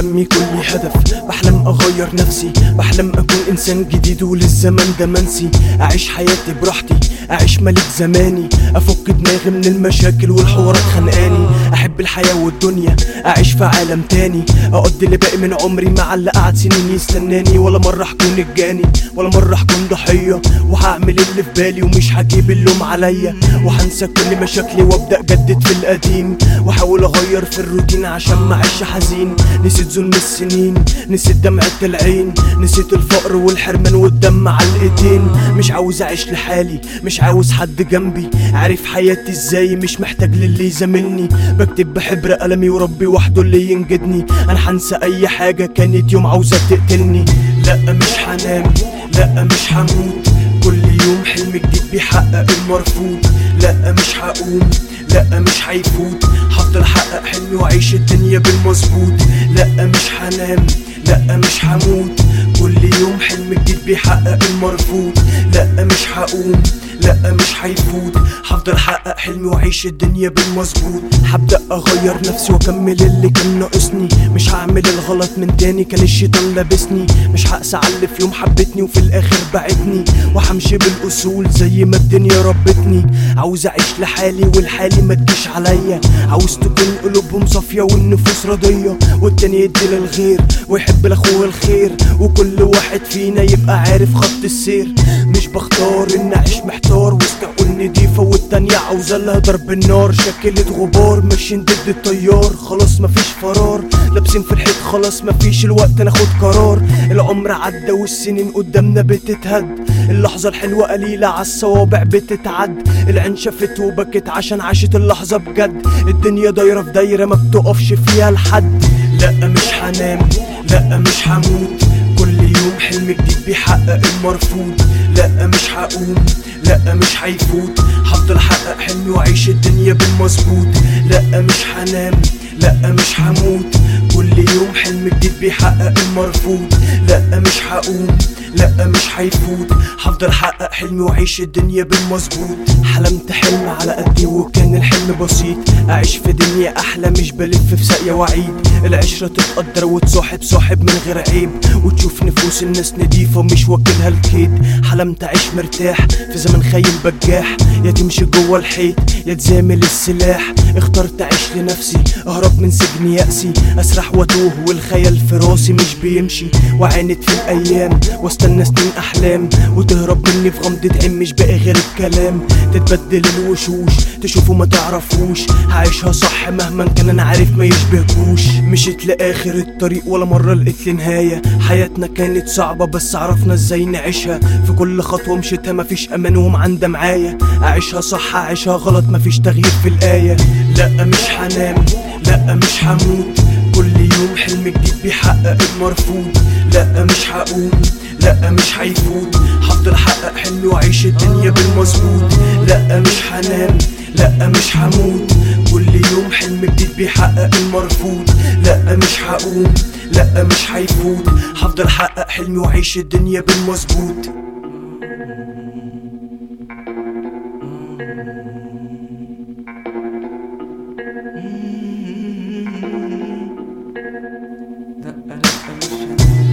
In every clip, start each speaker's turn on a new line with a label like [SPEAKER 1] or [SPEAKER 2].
[SPEAKER 1] بحلم لي هدف بحلم أغير نفسي بحلم أكون إنسان جديد وللزمن ده منسي. أعيش حياتي براحتي أعيش ملك زماني. أفك دماغي من المشاكل والحوارات خانقاني. أحب الحياة والدنيا أعيش في عالم تاني. أقضي اللي باقي من عمري مع اللي قعد سنين يستناني. ولا مرة هكون الجاني ولا مرة هكون ضحية. وهعمل اللي في بالي ومش هجيب اللوم عليا. وهنسى كل مشاكلي وأبدأ جدد في القديم. وأحاول أغير في الروتين عشان ما أعيش حزين. نسيت ظلم السنين نسيت دمعة العين نسيت الفقر والحرمان والدم على الإيدين. مش عاوز أعيش لحالي مش عاوز حد جنبي. عارف حياتي إزاي؟ مش محتاج للي يزاملني. بكتب بحبر قلمي وربي وحده اللي ينجدني. أنا هنسى أي حاجة كانت يوم عاوزة تقتلني. لا مش هنام لا مش هموت كل يوم حلم جديد بيحقق المرفوض. لا مش هقوم. لا مش هيفوت هفضل احقق حلمي واعيش الدنيا بالمظبوط. لا مش هنام لا مش هموت كل يوم حلم جديد بيحقق المرفوض. لا مش هقوم لا مش هيفوت هفضل احقق حلمي واعيش الدنيا بالمظبوط. هبدا أغير نفسي وأكمل اللي كان ناقصني. مش هعمل الغلط من تاني كان الشيطان لابسني. مش هقسى على اللي في يوم حبتني وفي الآخر بعتني. وهمشي بالأصول زي ما الدنيا ربتني. عاوز أعيش لحالي والحالي ما تجيش عليا. عاوز تكون قلوبهم صافية والنفوس راضية. والتاني يدي للغير ويحب لأخوه الخير. وكل واحد فينا يبقى عارف خط السير. مش بختار إن أعيش محتار. وسط عقول نضيفه والتانية عاوزة لها ضرب النار. شكلت غبار ماشيين ضد التيار. خلاص مفيش فرار. لابسين في الحيط خلاص مفيش الوقت ناخد قرار. العمر عدى والسنين قدامنا بتتهد. اللحظة الحلوة قليلة عالصوابع بتتعد. العين شافت وبكت عشان عاشت اللحظة بجد. الدنيا دايرة في دايرة ما بتقفش فيها لحد. لا مش هنام لا مش هموت. كل يوم حلم جديد بيحقق المرفوض. لا مش هقوم. لا مش هيفوت. هفضل احقق حلمي وأعيش الدنيا بالمظبوط. لا مش هنام. لا مش هموت. كل يوم حلم جديد بيحقق المرفوض. لا مش هقوم. لا مش هيفوت هفضل أحقق حلمي وأعيش الدنيا بالمظبوط. حلمت حلم على قدي وكان الحلم بسيط. أعيش في دنيا أحلى مش بلف في ساقية وعيد. العشرة تتقدر وتصاحب صاحب من غير عيب. وتشوف نفوس الناس نضيفة مش واكلها الكيد. حلمت أعيش مرتاح في زمن خاين بجاح. يا تمشي جوه الحيط يا تزامل السلاح. اخترت أعيش لنفسي أهرب من سجن يأسي. أسرح وأتوه والخيال في راسي مش بيمشي. وعاند في الأيام واستنى سنين أحلام وتهرب مني في غمضة عين مش باقي غير الكلام. تتبدل الوشوش تشوفوا ما تعرفوش. هعيشها صح مهما كان أنا عارف ما يشبهكوش. مشيت لاخر الطريق ولا مرة لقيت لي نهاية. حياتنا كانت صعبة بس عرفنا إزاي نعيشها. في كل خطوة مشيتها مفيش أمان ومعندة معايا. اعيشها صح اعيشها غلط مفيش تغيير في الآية. لأ مش هنام لأ مش هموت. كل يوم حلم جديد بيحقق المرفوض. لأ مش هقوم. لا مش هيفوت هفضل احقق حلمي واعيش الدنيا بالمظبوط. لا مش هنام لا مش هموت كل يوم حلم جديد بيحقق المرفوض. لا مش هقوم. لا مش هيفوت هفضل احقق حلمي واعيش الدنيا بالمظبوط.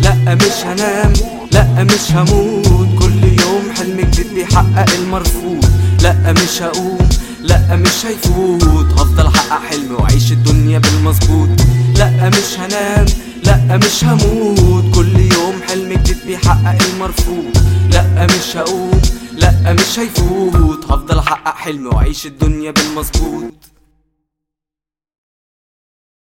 [SPEAKER 2] لا مش هنام لا مش هموت. كل يوم حلم جديد بيحقق المرفوض. لا مش هقوم لا مش هيفوت. هفضل احقق حلمي وأعيش الدنيا بالمظبوط. لا مش هنام لا مش هموت. كل يوم حلم جديد بيحقق المرفوض. لا مش هقوم لا مش هيفوت. هفضل احقق حلمي وأعيش الدنيا بالمظبوط.